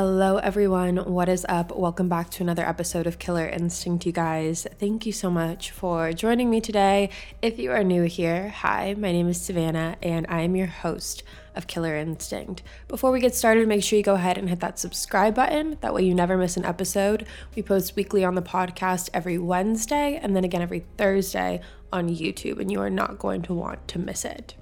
Hello, everyone. What is up? Welcome back to another episode of Killer Instinct, you guys. Thank you so much for joining me today. If you are new here, hi, my name is Savannah, and I am your host of Killer Instinct. Before we get started, make sure you go ahead and hit that subscribe button. That way, you never miss an episode. We post weekly on the podcast every Wednesday and then again every Thursday on YouTube, and you are not going to want to miss it.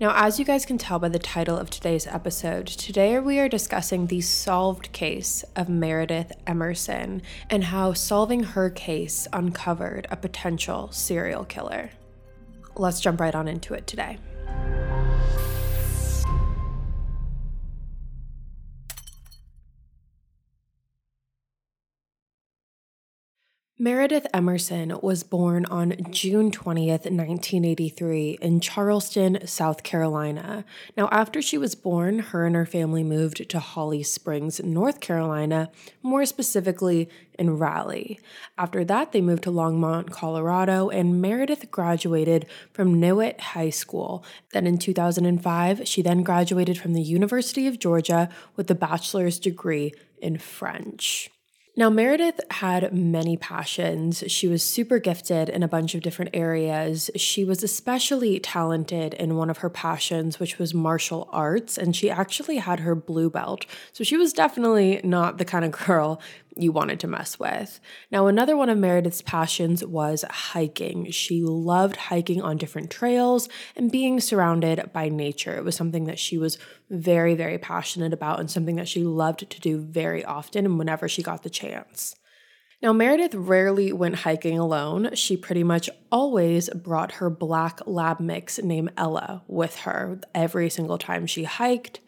Now, as you guys can tell by the title of today's episode, today we are discussing the solved case of Meredith Emerson and how solving her case uncovered a potential serial killer. Let's jump right on into it today. Meredith Emerson was born on June 20th, 1983, in Charleston, South Carolina. Now, after she was born, her and her family moved to Holly Springs, North Carolina, more specifically in Raleigh. After that, they moved to Longmont, Colorado, and Meredith graduated from Niwot High School. Then in 2005, she then graduated from the University of Georgia with a bachelor's degree in French. Now, Meredith had many passions. She was super gifted in a bunch of different areas. She was especially talented in one of her passions, which was martial arts, and she actually had her blue belt. So she was definitely not the kind of girl you wanted to mess with. Now, another one of Meredith's passions was hiking. She loved hiking on different trails and being surrounded by nature. It was something that she was very, very passionate about and something that she loved to do very often and whenever she got the chance. Now, Meredith rarely went hiking alone. She pretty much always brought her black lab mix named Ella with her every single time she hiked.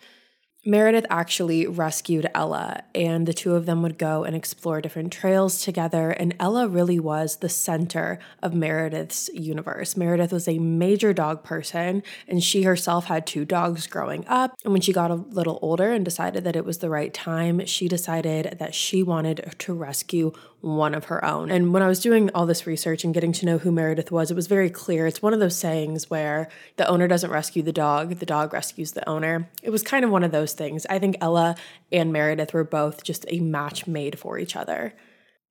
Meredith actually rescued Ella, and the two of them would go and explore different trails together. And Ella really was the center of Meredith's universe. Meredith was a major dog person, and she herself had two dogs growing up. And when she got a little older and decided that it was the right time, she decided that she wanted to rescue one of her own. And when I was doing all this research and getting to know who Meredith was, it was very clear. It's one of those sayings where the owner doesn't rescue the dog, the dog rescues the owner. It was kind of one of those things. I think Ella and Meredith were both just a match made for each other.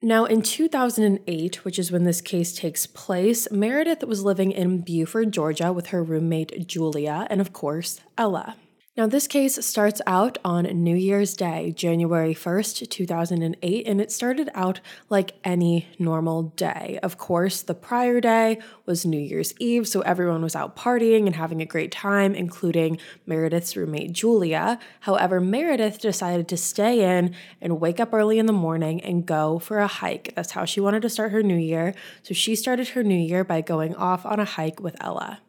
Now, in 2008, which is when this case takes place, Meredith was living in Buford, Georgia with her roommate Julia and, of course, Ella. Now, this case starts out on New Year's Day, January 1st, 2008, and it started out like any normal day. Of course, the prior day was New Year's Eve, so everyone was out partying and having a great time, including Meredith's roommate Julia. However, Meredith decided to stay in and wake up early in the morning and go for a hike. That's how she wanted to start her new year. So she started her new year by going off on a hike with Ella.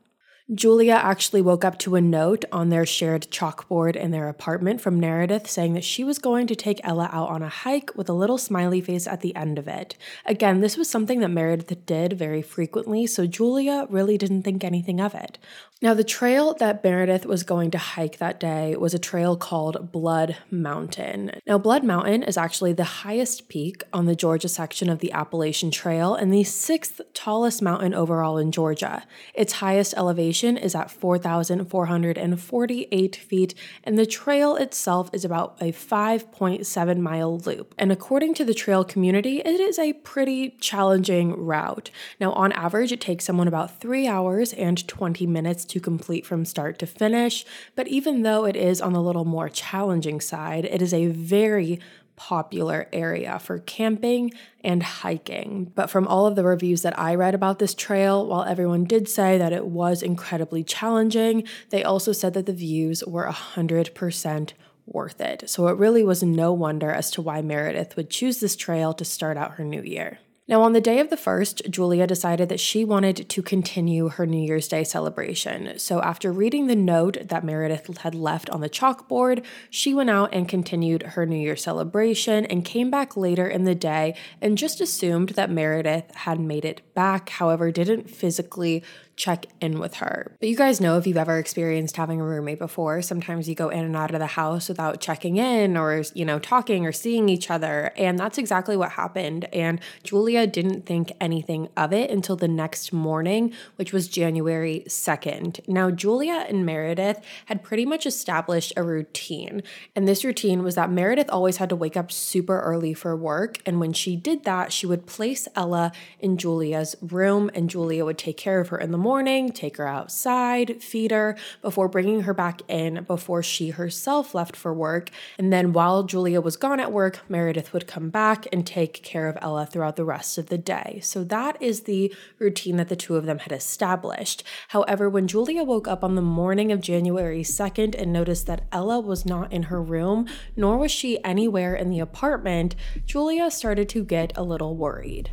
Julia actually woke up to a note on their shared chalkboard in their apartment from Meredith saying that she was going to take Ella out on a hike with a little smiley face at the end of it. Again, this was something that Meredith did very frequently, so Julia really didn't think anything of it. Now, the trail that Meredith was going to hike that day was a trail called Blood Mountain. Now, Blood Mountain is actually the highest peak on the Georgia section of the Appalachian Trail and the sixth tallest mountain overall in Georgia. Its highest elevation is at 4,448 feet, and the trail itself is about a 5.7 mile loop. And according to the trail community, it is a pretty challenging route. Now, on average, it takes someone about three hours and 20 minutes to complete from start to finish, but even though it is on the little more challenging side, it is a very popular area for camping and hiking. But from all of the reviews that I read about this trail, while everyone did say that it was incredibly challenging, they also said that the views were 100% worth it. So it really was no wonder as to why Meredith would choose this trail to start out her new year. Now, on the day of the first, Julia decided that she wanted to continue her New Year's Day celebration. So, after reading the note that Meredith had left on the chalkboard, she went out and continued her New Year celebration and came back later in the day and just assumed that Meredith had made it back, however, didn't physically check in with her. But you guys know if you've ever experienced having a roommate before, sometimes you go in and out of the house without checking in or, you know, talking or seeing each other. And that's exactly what happened. And Julia didn't think anything of it until the next morning, which was January 2nd. Now, Julia and Meredith had pretty much established a routine. And this routine was that Meredith always had to wake up super early for work. And when she did that, she would place Ella in Julia's room and Julia would take care of her in the morning morning, take her outside, feed her before bringing her back in before she herself left for work. And then while Julia was gone at work, Meredith would come back and take care of Ella throughout the rest of the day. So that is the routine that the two of them had established. However, when Julia woke up on the morning of January 2nd and noticed that Ella was not in her room, nor was she anywhere in the apartment, Julia started to get a little worried.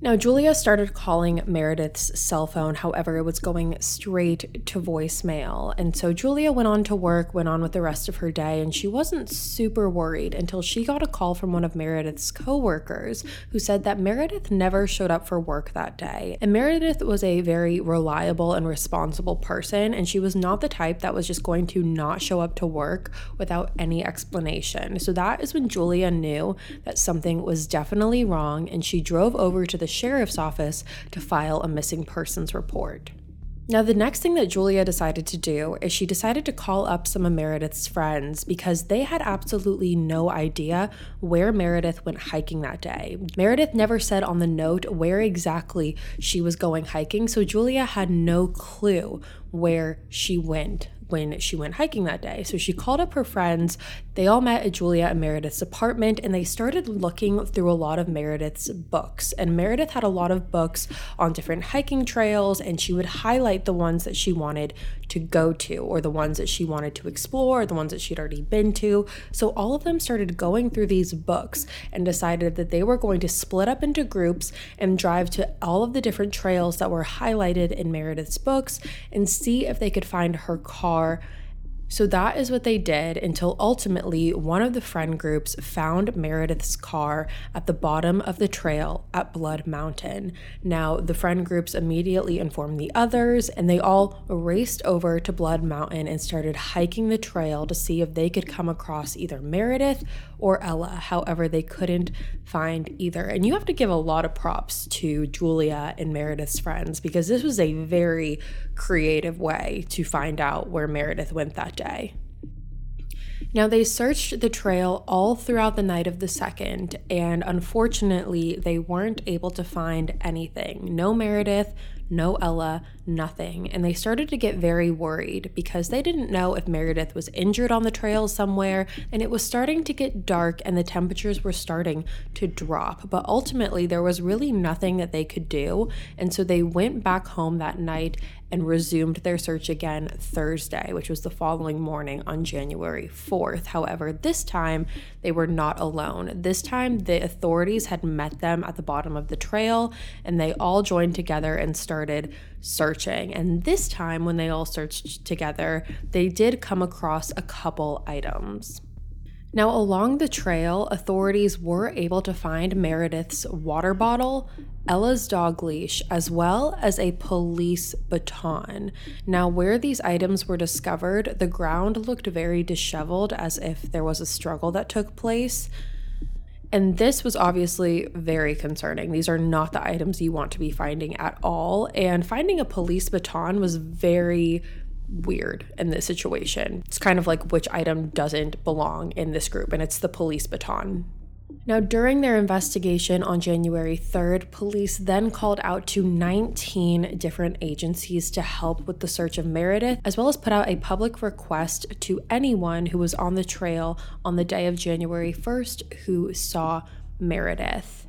Now, Julia started calling Meredith's cell phone, however, it was going straight to voicemail. And so Julia went on to work, went on with the rest of her day, and she wasn't super worried until she got a call from one of Meredith's coworkers who said that Meredith never showed up for work that day. And Meredith was a very reliable and responsible person, and she was not the type that was just going to not show up to work without any explanation. So that is when Julia knew that something was definitely wrong, and she drove over to the sheriff's office to file a missing persons report. Now, the next thing that Julia decided to do is she decided to call up some of Meredith's friends because they had absolutely no idea where Meredith went hiking that day. Meredith never said on the note where exactly she was going hiking, so Julia had no clue where she went when she went hiking that day. So she called up her friends. They all met at Julia and Meredith's apartment and they started looking through a lot of Meredith's books. And Meredith had a lot of books on different hiking trails, and she would highlight the ones that she wanted to go to, or the ones that she wanted to explore, the ones that she'd already been to. So all of them started going through these books and decided that they were going to split up into groups and drive to all of the different trails that were highlighted in Meredith's books and see if they could find her car so that is what they did until ultimately one of the friend groups found Meredith's car at the bottom of the trail at Blood Mountain. Now, the friend groups immediately informed the others, and they all raced over to Blood Mountain and started hiking the trail to see if they could come across either Meredith or Ella. However, they couldn't find either. And you have to give a lot of props to Julia and Meredith's friends because this was a very creative way to find out where Meredith went that day. Now, they searched the trail all throughout the night of the second, and unfortunately, they weren't able to find anything. No Meredith, no Ella, nothing. And they started to get very worried because they didn't know if Meredith was injured on the trail somewhere, and it was starting to get dark and the temperatures were starting to drop. But ultimately, there was really nothing that they could do. And so they went back home that night and resumed their search again Thursday, which was the following morning on January 4th. However, this time they were not alone. This time the authorities had met them at the bottom of the trail and they all joined together and started searching. And this time, when they all searched together, they did come across a couple items. Now, along the trail, authorities were able to find Meredith's water bottle, Ella's dog leash, as well as a police baton. Now, where these items were discovered, the ground looked very disheveled as if there was a struggle that took place. And this was obviously very concerning. These are not the items you want to be finding at all. And finding a police baton was very weird in this situation. It's kind of like which item doesn't belong in this group, and it's the police baton. Now, during their investigation on January 3rd, police then called out to 19 different agencies to help with the search of Meredith, as well as put out a public request to anyone who was on the trail on the day of January 1st who saw Meredith.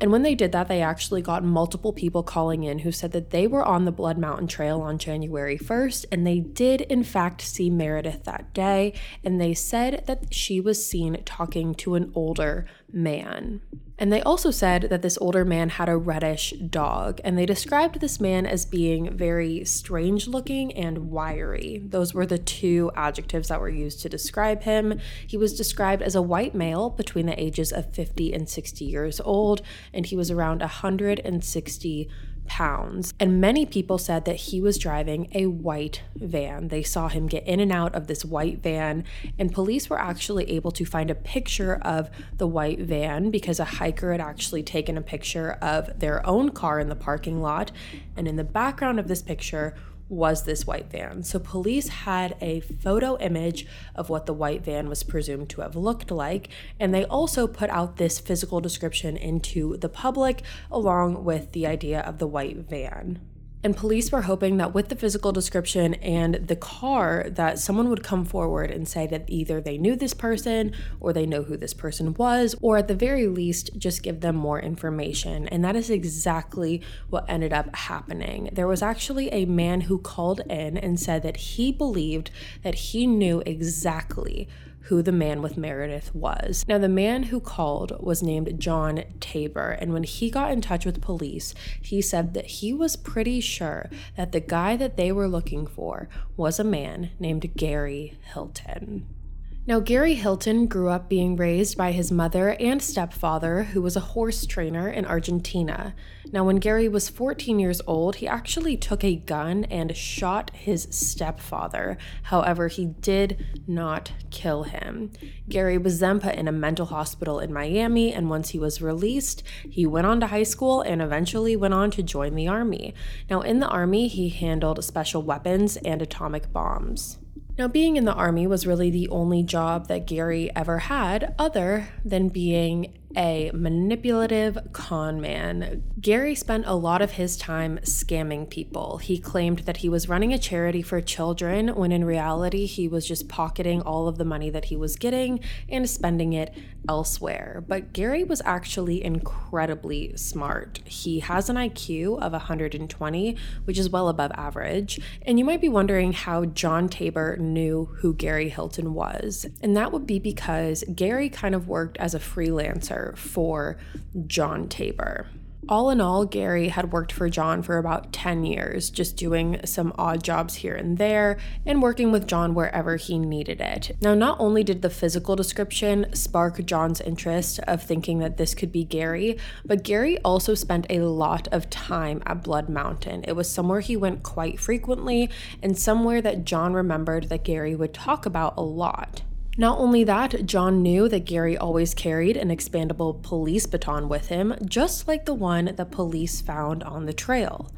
And when they did that, they actually got multiple people calling in who said that they were on the Blood Mountain Trail on January 1st, and they did, in fact, see Meredith that day. And they said that she was seen talking to an older man. And they also said that this older man had a reddish dog, and they described this man as being very strange looking and wiry. Those were the two adjectives that were used to describe him. He was described as a white male between the ages of 50 and 60 years old, and he was around 160 pounds. And many people said that he was driving a white van. They saw him get in and out of this white van, and police were actually able to find a picture of the white van because a hiker had actually taken a picture of their own car in the parking lot. And in the background of this picture was this white van. So police had a photo image of what the white van was presumed to have looked like, and they also put out this physical description into the public along with the idea of the white van. And police were hoping that with the physical description and the car, that someone would come forward and say that either they knew this person or they know who this person was, or at the very least, just give them more information. And that is exactly what ended up happening. There was actually a man who called in and said that he believed that he knew exactly who the man with Meredith was. Now, the man who called was named John Tabor, and when he got in touch with police, he said that he was pretty sure that the guy that they were looking for was a man named Gary Hilton. Now, Gary Hilton grew up being raised by his mother and stepfather, who was a horse trainer in Argentina. Now, when Gary was 14 years old, he actually took a gun and shot his stepfather. However, he did not kill him. Gary was then put in a mental hospital in Miami, and once he was released, he went on to high school and eventually went on to join the Army. Now, in the Army, he handled special weapons and atomic bombs. Now, being in the Army was really the only job that Gary ever had other than being a manipulative con man. Gary spent a lot of his time scamming people. He claimed that he was running a charity for children when in reality he was just pocketing all of the money that he was getting and spending it elsewhere. But Gary was actually incredibly smart. He has an IQ of 120, which is well above average. And you might be wondering how John Tabor knew who Gary Hilton was. And that would be because Gary kind of worked as a freelancer for John Tabor. All in all, Gary had worked for John for about 10 years, just doing some odd jobs here and there and working with John wherever he needed it. Now, not only did the physical description spark John's interest of thinking that this could be Gary, but Gary also spent a lot of time at Blood Mountain. It was somewhere he went quite frequently and somewhere that John remembered that Gary would talk about a lot. Not only that, John knew that Gary always carried an expandable police baton with him, just like the one the police found on the trail.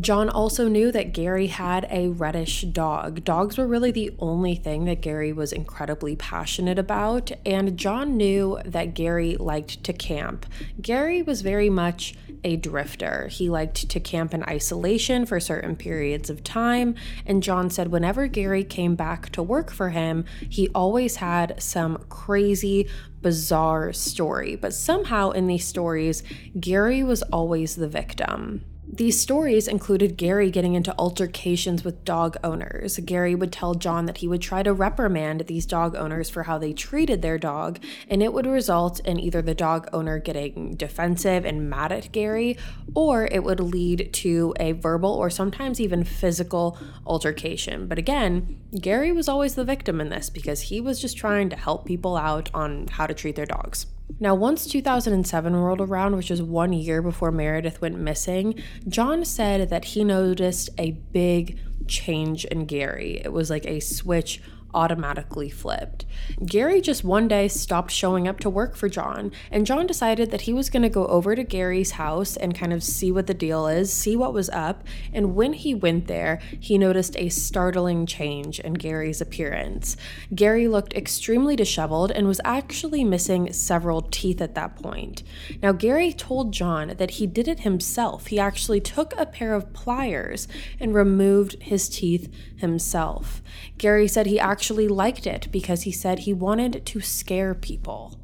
John also knew that Gary had a reddish dog. Dogs were really the only thing that Gary was incredibly passionate about, and John knew that Gary liked to camp. Gary was very much a drifter. He liked to camp in isolation for certain periods of time, and John said whenever Gary came back to work for him, he always had some crazy, bizarre story. But somehow in these stories, Gary was always the victim. These stories included Gary getting into altercations with dog owners. Gary would tell John that he would try to reprimand these dog owners for how they treated their dog, and it would result in either the dog owner getting defensive and mad at Gary, or it would lead to a verbal or sometimes even physical altercation. But again, Gary was always the victim in this because he was just trying to help people out on how to treat their dogs. Now, once 2007 rolled around, which was one year before Meredith went missing, John said that he noticed a big change in Gary. It was like a switch automatically flipped. Gary just one day stopped showing up to work for John, and John decided that he was going to go over to Gary's house and kind of see what the deal is, see what was up. And when he went there, he noticed a startling change in Gary's appearance. Gary looked extremely disheveled and was actually missing several teeth at that point. Now, Gary told John that he did it himself. He actually took a pair of pliers and removed his teeth himself. Gary said he actually liked it because he said he wanted to scare people.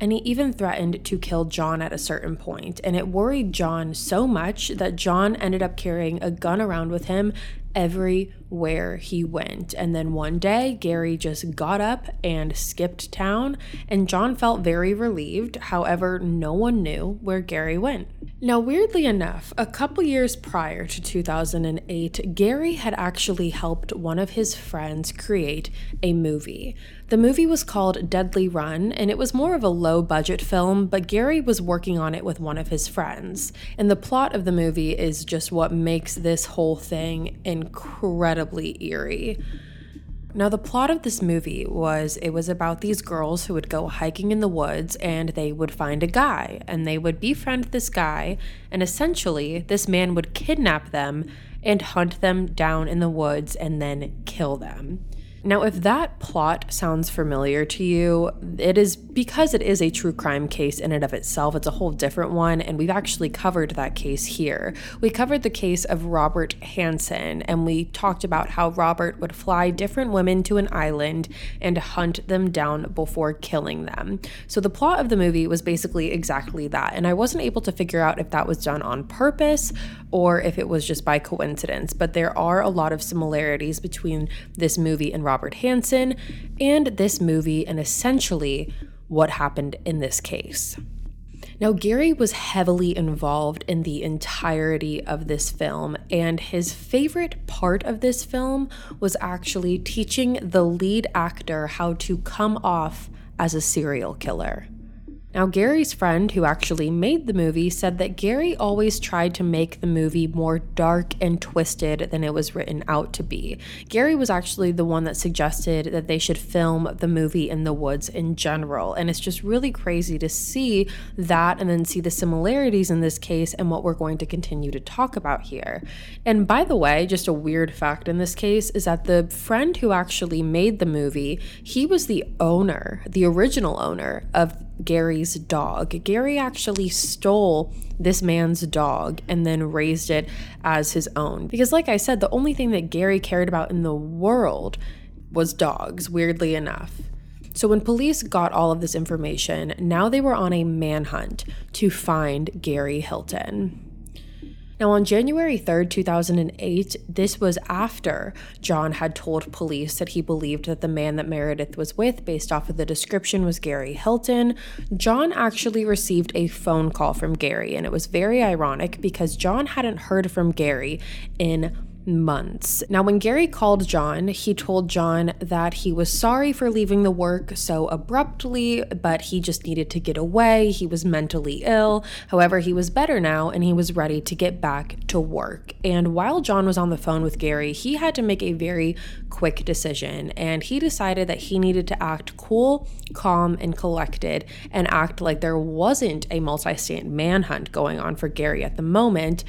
And he even threatened to kill John at a certain point, and it worried John so much that John ended up carrying a gun around with him everywhere he went. And then one day, Gary just got up and skipped town, and John felt very relieved. However, no one knew where Gary went. Now, weirdly enough, a couple years prior to 2008, Gary had actually helped one of his friends create a movie. The movie was called Deadly Run, and it was more of a low budget film, but Gary was working on it with one of his friends. And the plot of the movie is just what makes this whole thing incredibly eerie. Now, the plot of this movie was it was about these girls who would go hiking in the woods and they would find a guy and they would befriend this guy, and essentially, this man would kidnap them and hunt them down in the woods and then kill them. Now, if that plot sounds familiar to you, it is because it is a true crime case in and of itself. It's a whole different one, and we've actually covered that case here. We covered the case of Robert Hansen, and we talked about how Robert would fly different women to an island and hunt them down before killing them. So, the plot of the movie was basically exactly that, and I wasn't able to figure out if that was done on purpose or if it was just by coincidence, but there are a lot of similarities between this movie and Robert Hansen and this movie, and essentially what happened in this case. Now, Gary was heavily involved in the entirety of this film, and his favorite part of this film was actually teaching the lead actor how to come off as a serial killer. Now, Gary's friend, who actually made the movie, said that Gary always tried to make the movie more dark and twisted than it was written out to be. Gary was actually the one that suggested that they should film the movie in the woods in general. And it's just really crazy to see that and then see the similarities in this case and what we're going to continue to talk about here. And by the way, just a weird fact in this case is that the friend who actually made the movie, he was the owner, the original owner of Gary's dog. Gary actually stole this man's dog and then raised it as his own. Because, like I said, the only thing that Gary cared about in the world was dogs, weirdly enough. So, when police got all of this information, now they were on a manhunt to find Gary Hilton. Now, on January 3rd, 2008, this was after John had told police that he believed that the man that Meredith was with, based off of the description, was Gary Hilton. John actually received a phone call from Gary, and it was very ironic because John hadn't heard from Gary in months. Now, when Gary called John, he told John that he was sorry for leaving the work so abruptly, but he just needed to get away. He was mentally ill. However, he was better now and he was ready to get back to work. And while John was on the phone with Gary, he had to make a very quick decision and he decided that he needed to act cool, calm, and collected and act like there wasn't a multi state manhunt going on for Gary at the moment.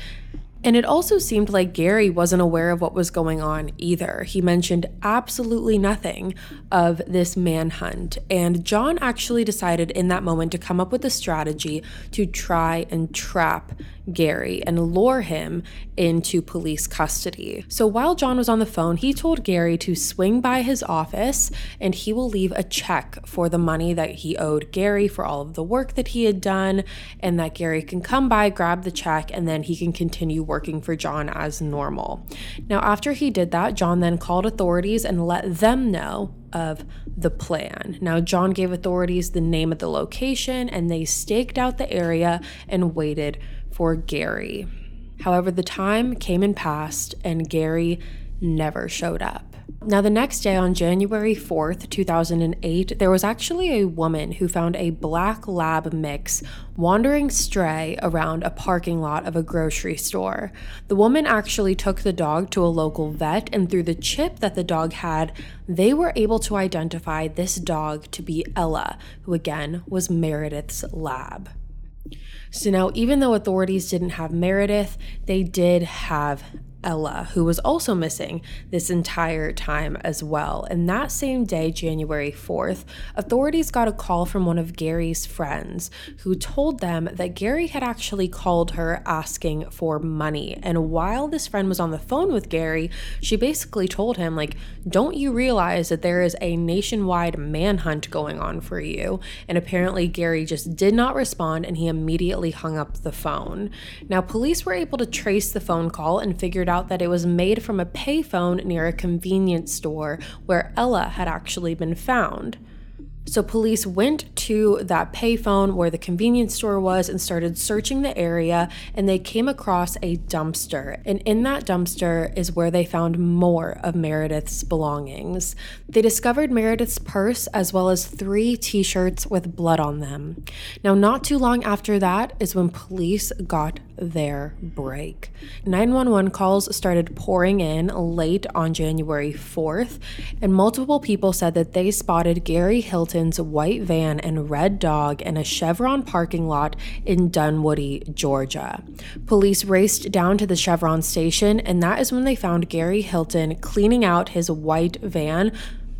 And it also seemed like Gary wasn't aware of what was going on either. He mentioned absolutely nothing of this manhunt. And John actually decided in that moment to come up with a strategy to try and trap Gary and lure him into police custody. So while John was on the phone, he told Gary to swing by his office and he will leave a check for the money that he owed Gary for all of the work that he had done, and that Gary can come by, grab the check, and then he can continue working for John as normal. Now, after he did that, John then called authorities and let them know of the plan. Now, John gave authorities the name of the location and they staked out the area and waited for Gary. However, the time came and passed, and Gary never showed up. Now, the next day, on January 4th, 2008, there was actually a woman who found a black lab mix wandering stray around a parking lot of a grocery store. The woman actually took the dog to a local vet, and through the chip that the dog had, they were able to identify this dog to be Ella, who again was Meredith's lab. So now, even though authorities didn't have Meredith, they did have Ella, who was also missing this entire time as well. And that same day, January 4th, authorities got a call from one of Gary's friends who told them that Gary had actually called her asking for money. And while this friend was on the phone with Gary, she basically told him, like, don't you realize that there is a nationwide manhunt going on for you? And apparently, Gary just did not respond and he immediately hung up the phone. Now, police were able to trace the phone call and figured out that it was made from a payphone near a convenience store where Ella had actually been found. So police went to that payphone where the convenience store was and started searching the area and they came across a dumpster. And in that dumpster is where they found more of Meredith's belongings. They discovered Meredith's purse as well as three t-shirts with blood on them. Now not too long after that is when police got their break. 911 calls started pouring in late on January 4th and multiple people said that they spotted Gary Hilton Hilton's white van and red dog in a Chevron parking lot in Dunwoody, Georgia. Police raced down to the Chevron station, and that is when they found Gary Hilton cleaning out his white van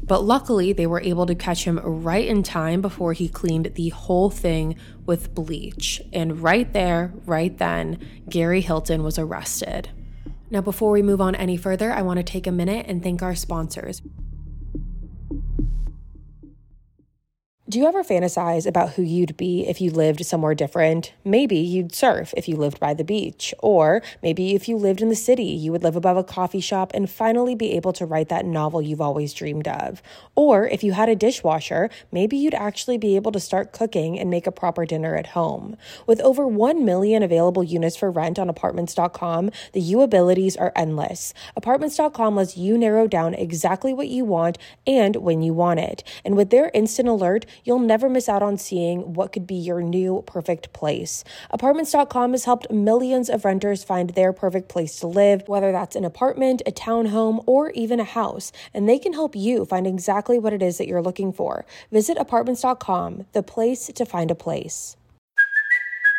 but luckily, they were able to catch him right in time before he cleaned the whole thing with bleach. And right there, right then, Gary Hilton was arrested. Now, before we move on any further, I want to take a minute and thank our sponsors. Do you ever fantasize about who you'd be if you lived somewhere different? Maybe you'd surf if you lived by the beach, or maybe if you lived in the city, you would live above a coffee shop and finally be able to write that novel you've always dreamed of. Or if you had a dishwasher, maybe you'd actually be able to start cooking and make a proper dinner at home. With over 1 million available units for rent on apartments.com, the you abilities are endless. Apartments.com lets you narrow down exactly what you want and when you want it. And with their instant alert, you'll never miss out on seeing what could be your new perfect place. Apartments.com has helped millions of renters find their perfect place to live, whether that's an apartment, a townhome, or even a house, and they can help you find exactly what it is that you're looking for. Visit apartments.com, the place to find a place.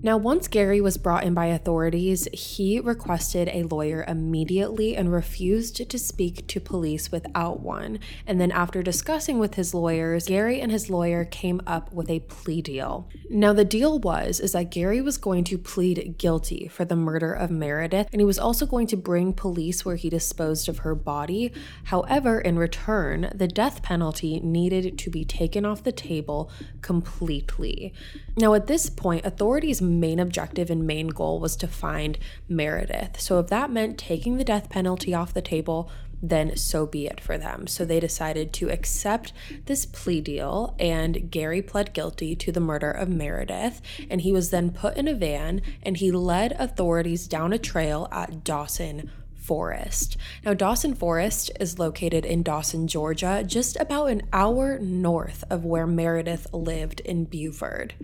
Now, once Gary was brought in by authorities, he requested a lawyer immediately and refused to speak to police without one. And then, after discussing with his lawyers, Gary and his lawyer came up with a plea deal. Now, the deal was is that Gary was going to plead guilty for the murder of Meredith, and he was also going to bring police where he disposed of her body. However, in return, the death penalty needed to be taken off the table completely. Now, at this point, authorities main objective and main goal was to find Meredith. So if that meant taking the death penalty off the table, then so be it for them. So they decided to accept this plea deal, and Gary pled guilty to the murder of Meredith. And he was then put in a van and he led authorities down a trail at Dawson Forest. Now, Dawson Forest is located in Dawson, Georgia, just about an hour north of where Meredith lived in Buford.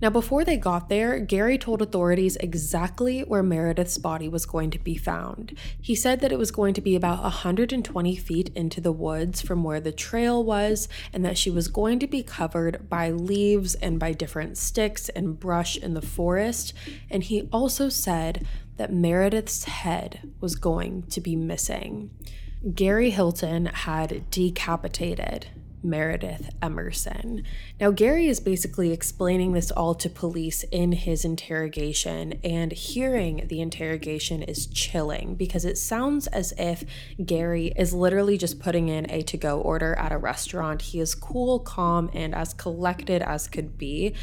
Now, before they got there, Gary told authorities exactly where Meredith's body was going to be found. He said that it was going to be about 120 feet into the woods from where the trail was, and that she was going to be covered by leaves and by different sticks and brush in the forest. And he also said that Meredith's head was going to be missing. Gary Hilton had decapitated Meredith Emerson. Now, Gary is basically explaining this all to police in his interrogation, and hearing the interrogation is chilling because it sounds as if Gary is literally just putting in a to go order at a restaurant. He is cool, calm, and as collected as could be.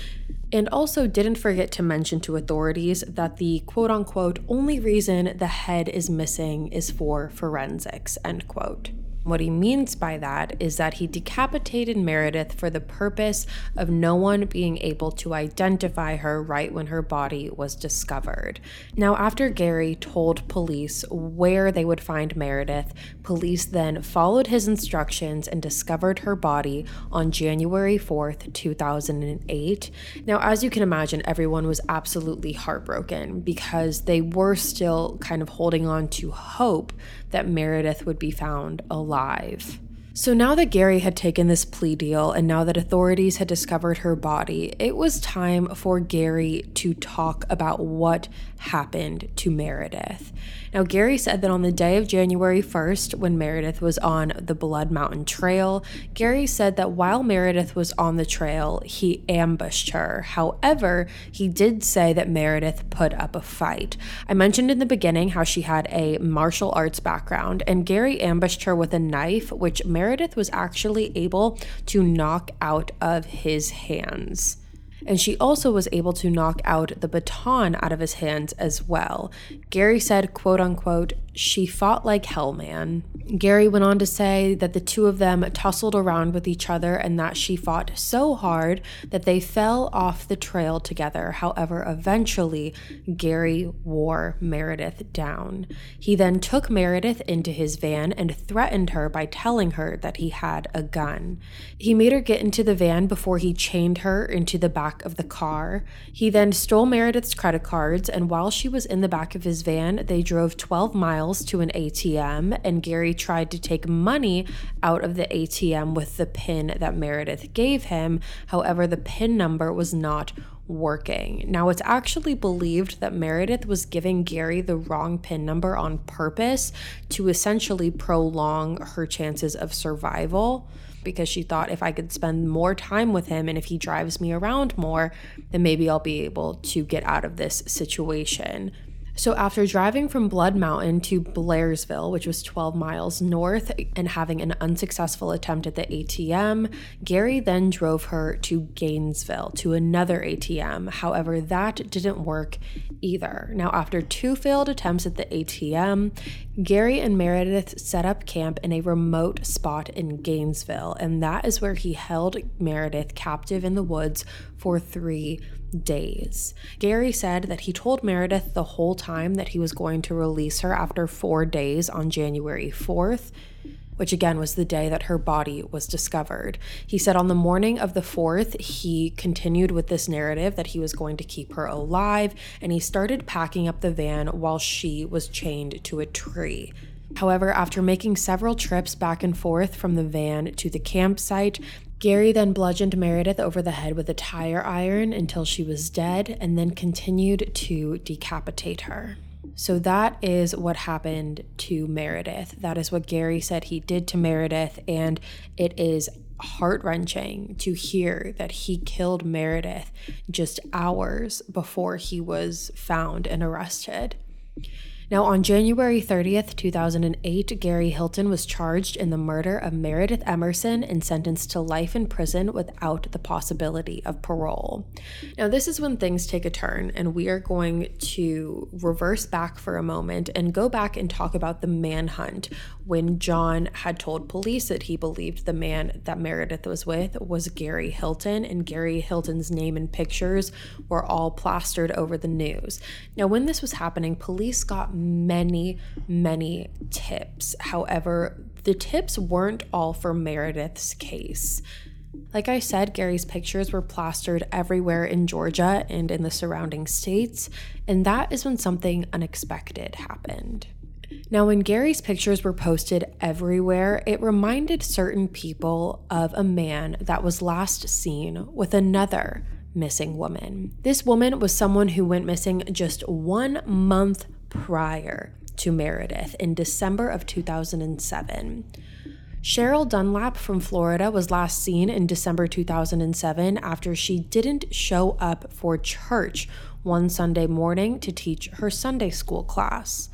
And also didn't forget to mention to authorities that the quote unquote only reason the head is missing is for forensics, end quote. What he means by that is that he decapitated Meredith for the purpose of no one being able to identify her right when her body was discovered. Now, after Gary told police where they would find Meredith, police then followed his instructions and discovered her body on January 4th, 2008. Now, as you can imagine, everyone was absolutely heartbroken because they were still kind of holding on to hope that Meredith would be found alive alive. So now that Gary had taken this plea deal and now that authorities had discovered her body, it was time for Gary to talk about what happened to Meredith. Now, Gary said that on the day of January 1st, when Meredith was on the Blood Mountain Trail, Gary said that while Meredith was on the trail, he ambushed her. However, he did say that Meredith put up a fight. I mentioned in the beginning how she had a martial arts background, and Gary ambushed her with a knife, which Meredith was actually able to knock out of his hands and she also was able to knock out the baton out of his hands as well. Gary said, quote unquote, she fought like hell, man. Gary went on to say that the two of them tussled around with each other and that she fought so hard that they fell off the trail together. However, eventually, Gary wore Meredith down. He then took Meredith into his van and threatened her by telling her that he had a gun. He made her get into the van before he chained her into the back of the car. He then stole Meredith's credit cards, and while she was in the back of his van, they drove 12 miles to an ATM, and Gary tried to take money out of the ATM with the PIN that Meredith gave him. However, the PIN number was not working. Now, it's actually believed that Meredith was giving Gary the wrong PIN number on purpose to essentially prolong her chances of survival because she thought if I could spend more time with him and if he drives me around more, then maybe I'll be able to get out of this situation. So, after driving from Blood Mountain to Blairsville, which was 12 miles north, and having an unsuccessful attempt at the ATM, Gary then drove her to Gainesville to another ATM. However, that didn't work either. Now, after two failed attempts at the ATM, Gary and Meredith set up camp in a remote spot in Gainesville, and that is where he held Meredith captive in the woods for three days. Gary said that he told Meredith the whole time that he was going to release her after four days on January 4th, which again was the day that her body was discovered. He said on the morning of the 4th, he continued with this narrative that he was going to keep her alive, and he started packing up the van while she was chained to a tree. However, after making several trips back and forth from the van to the campsite, Gary then bludgeoned Meredith over the head with a tire iron until she was dead and then continued to decapitate her. So that is what happened to Meredith. That is what Gary said he did to Meredith, and it is heart wrenching to hear that he killed Meredith just hours before he was found and arrested. Now, on January 30th, 2008, Gary Hilton was charged in the murder of Meredith Emerson and sentenced to life in prison without the possibility of parole. Now, this is when things take a turn, and we are going to reverse back for a moment and go back and talk about the manhunt when John had told police that he believed the man that Meredith was with was Gary Hilton, and Gary Hilton's name and pictures were all plastered over the news. Now, when this was happening, police got many, many tips. However, the tips weren't all for Meredith's case. Like I said, Gary's pictures were plastered everywhere in Georgia and in the surrounding states, and that is when something unexpected happened. Now, when Gary's pictures were posted everywhere, it reminded certain people of a man that was last seen with another missing woman. This woman was someone who went missing just one month prior to Meredith in December of 2007. Cheryl Dunlap from Florida was last seen in December 2007 after she didn't show up for church one Sunday morning to teach her Sunday school class.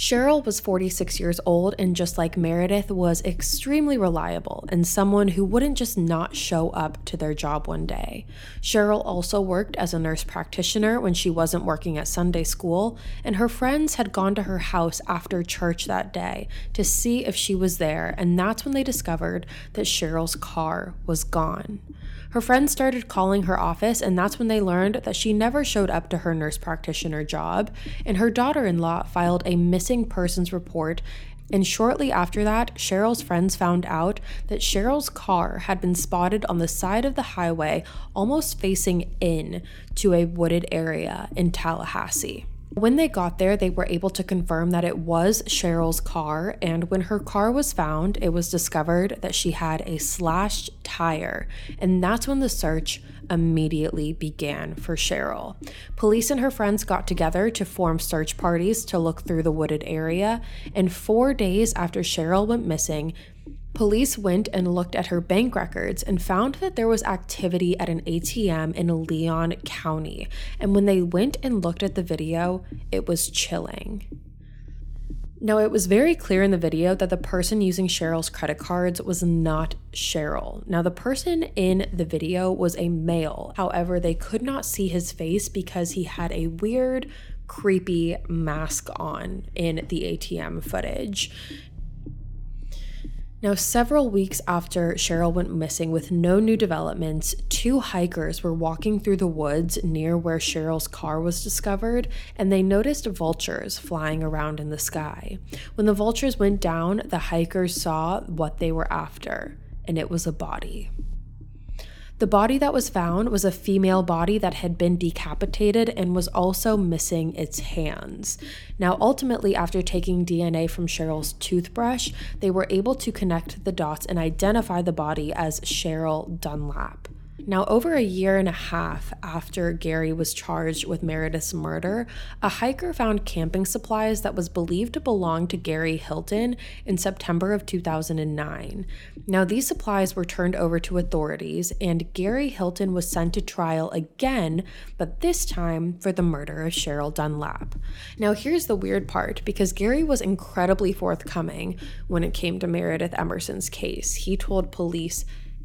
Cheryl was 46 years old and just like Meredith was extremely reliable and someone who wouldn't just not show up to their job one day. Cheryl also worked as a nurse practitioner when she wasn't working at Sunday school, and her friends had gone to her house after church that day to see if she was there, and that's when they discovered that Cheryl's car was gone. Her friends started calling her office, and that's when they learned that she never showed up to her nurse practitioner job, and her daughter in law filed a missing persons report. And shortly after that, Cheryl's friends found out that Cheryl's car had been spotted on the side of the highway, almost facing in to a wooded area in Tallahassee. When they got there, they were able to confirm that it was Cheryl's car, and when her car was found, it was discovered that she had a slashed tire, and that's when the search immediately began for Cheryl. Police and her friends got together to form search parties to look through the wooded area, and four days after Cheryl went missing, Police went and looked at her bank records and found that there was activity at an ATM in Leon County. And when they went and looked at the video, it was chilling. Now, it was very clear in the video that the person using Cheryl's credit cards was not Cheryl. Now, the person in the video was a male. However, they could not see his face because he had a weird, creepy mask on in the ATM footage. Now, several weeks after Cheryl went missing with no new developments, two hikers were walking through the woods near where Cheryl's car was discovered, and they noticed vultures flying around in the sky. When the vultures went down, the hikers saw what they were after, and it was a body. The body that was found was a female body that had been decapitated and was also missing its hands. Now, ultimately, after taking DNA from Cheryl's toothbrush, they were able to connect the dots and identify the body as Cheryl Dunlap. Now, over a year and a half after Gary was charged with Meredith's murder, a hiker found camping supplies that was believed to belong to Gary Hilton in September of 2009. Now, these supplies were turned over to authorities, and Gary Hilton was sent to trial again, but this time for the murder of Cheryl Dunlap. Now, here's the weird part because Gary was incredibly forthcoming when it came to Meredith Emerson's case. He told police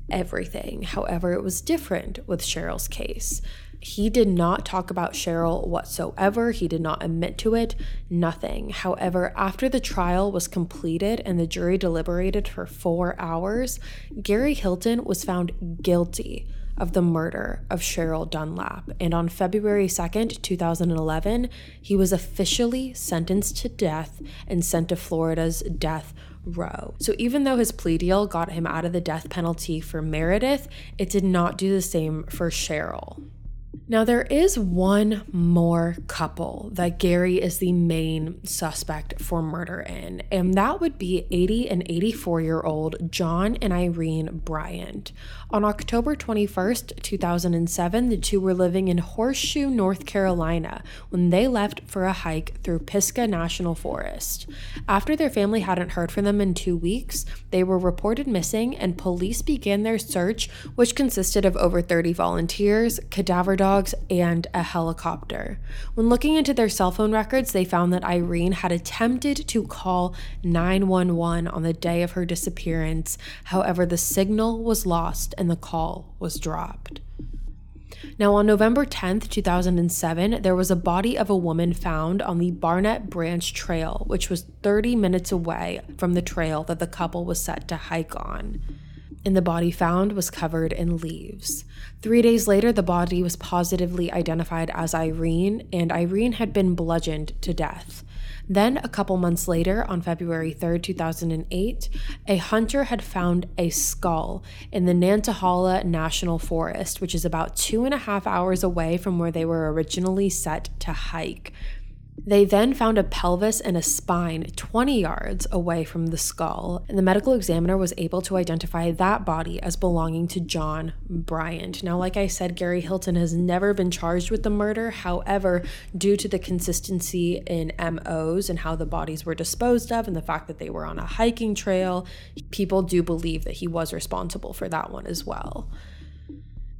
everything. However, it was different with Cheryl's case. He did not talk about Cheryl whatsoever. He did not admit to it, nothing. However, after the trial was completed and the jury deliberated for four hours, Gary Hilton was found guilty of the murder of Cheryl Dunlap. And on February 2nd, 2011, he was officially sentenced to death and sent to Florida's death row. So even though his plea deal got him out of the death penalty for Meredith, it did not do the same for Cheryl. Now, there is one more couple that Gary is the main suspect for murder in, and that would be 80 and 84 year old John and Irene Bryant. On October 21st, 2007, the two were living in Horseshoe, North Carolina, when they left for a hike through Pisgah National Forest. After their family hadn't heard from them in two weeks, they were reported missing, and police began their search, which consisted of over 30 volunteers, cadaver dogs, and a helicopter. When looking into their cell phone records, they found that Irene had attempted to call 911 on the day of her disappearance. However, the signal was lost and the call was dropped. Now, on November 10th, 2007, there was a body of a woman found on the Barnett Branch Trail, which was 30 minutes away from the trail that the couple was set to hike on. And the body found was covered in leaves. Three days later, the body was positively identified as Irene, and Irene had been bludgeoned to death. Then, a couple months later, on February 3rd, 2008, a hunter had found a skull in the Nantahala National Forest, which is about two and a half hours away from where they were originally set to hike. They then found a pelvis and a spine 20 yards away from the skull, and the medical examiner was able to identify that body as belonging to John Bryant. Now, like I said, Gary Hilton has never been charged with the murder. However, due to the consistency in MOs and how the bodies were disposed of, and the fact that they were on a hiking trail, people do believe that he was responsible for that one as well.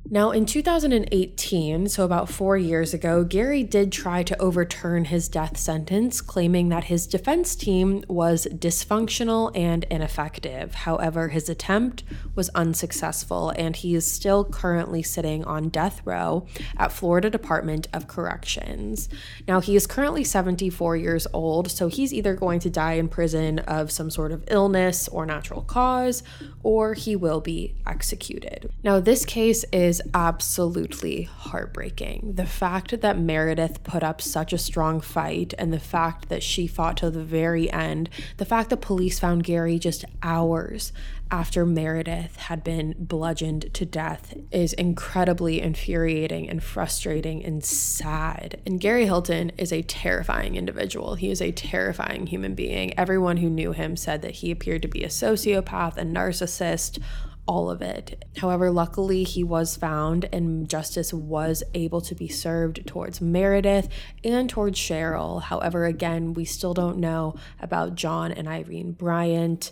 Now, in 2018, so about four years ago, Gary did try to overturn his death sentence, claiming that his defense team was dysfunctional and ineffective. However, his attempt was unsuccessful, and he is still currently sitting on death row at Florida Department of Corrections. Now, he is currently 74 years old, so he's either going to die in prison of some sort of illness or natural cause, or he will be executed. Now, this case is is absolutely heartbreaking. The fact that Meredith put up such a strong fight and the fact that she fought to the very end, the fact that police found Gary just hours after Meredith had been bludgeoned to death is incredibly infuriating and frustrating and sad. And Gary Hilton is a terrifying individual. He is a terrifying human being. Everyone who knew him said that he appeared to be a sociopath, a narcissist, all of it. However, luckily he was found and justice was able to be served towards Meredith and towards Cheryl. However, again, we still don't know about John and Irene Bryant.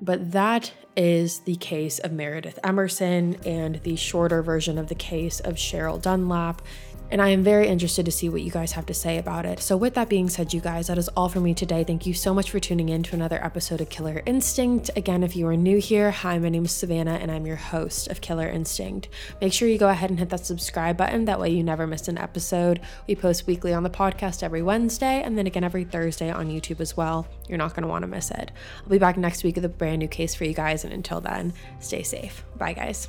But that is the case of Meredith Emerson and the shorter version of the case of Cheryl Dunlap and I am very interested to see what you guys have to say about it. So, with that being said, you guys, that is all for me today. Thank you so much for tuning in to another episode of Killer Instinct. Again, if you are new here, hi, my name is Savannah, and I'm your host of Killer Instinct. Make sure you go ahead and hit that subscribe button. That way, you never miss an episode. We post weekly on the podcast every Wednesday, and then again every Thursday on YouTube as well. You're not going to want to miss it. I'll be back next week with a brand new case for you guys, and until then, stay safe. Bye, guys.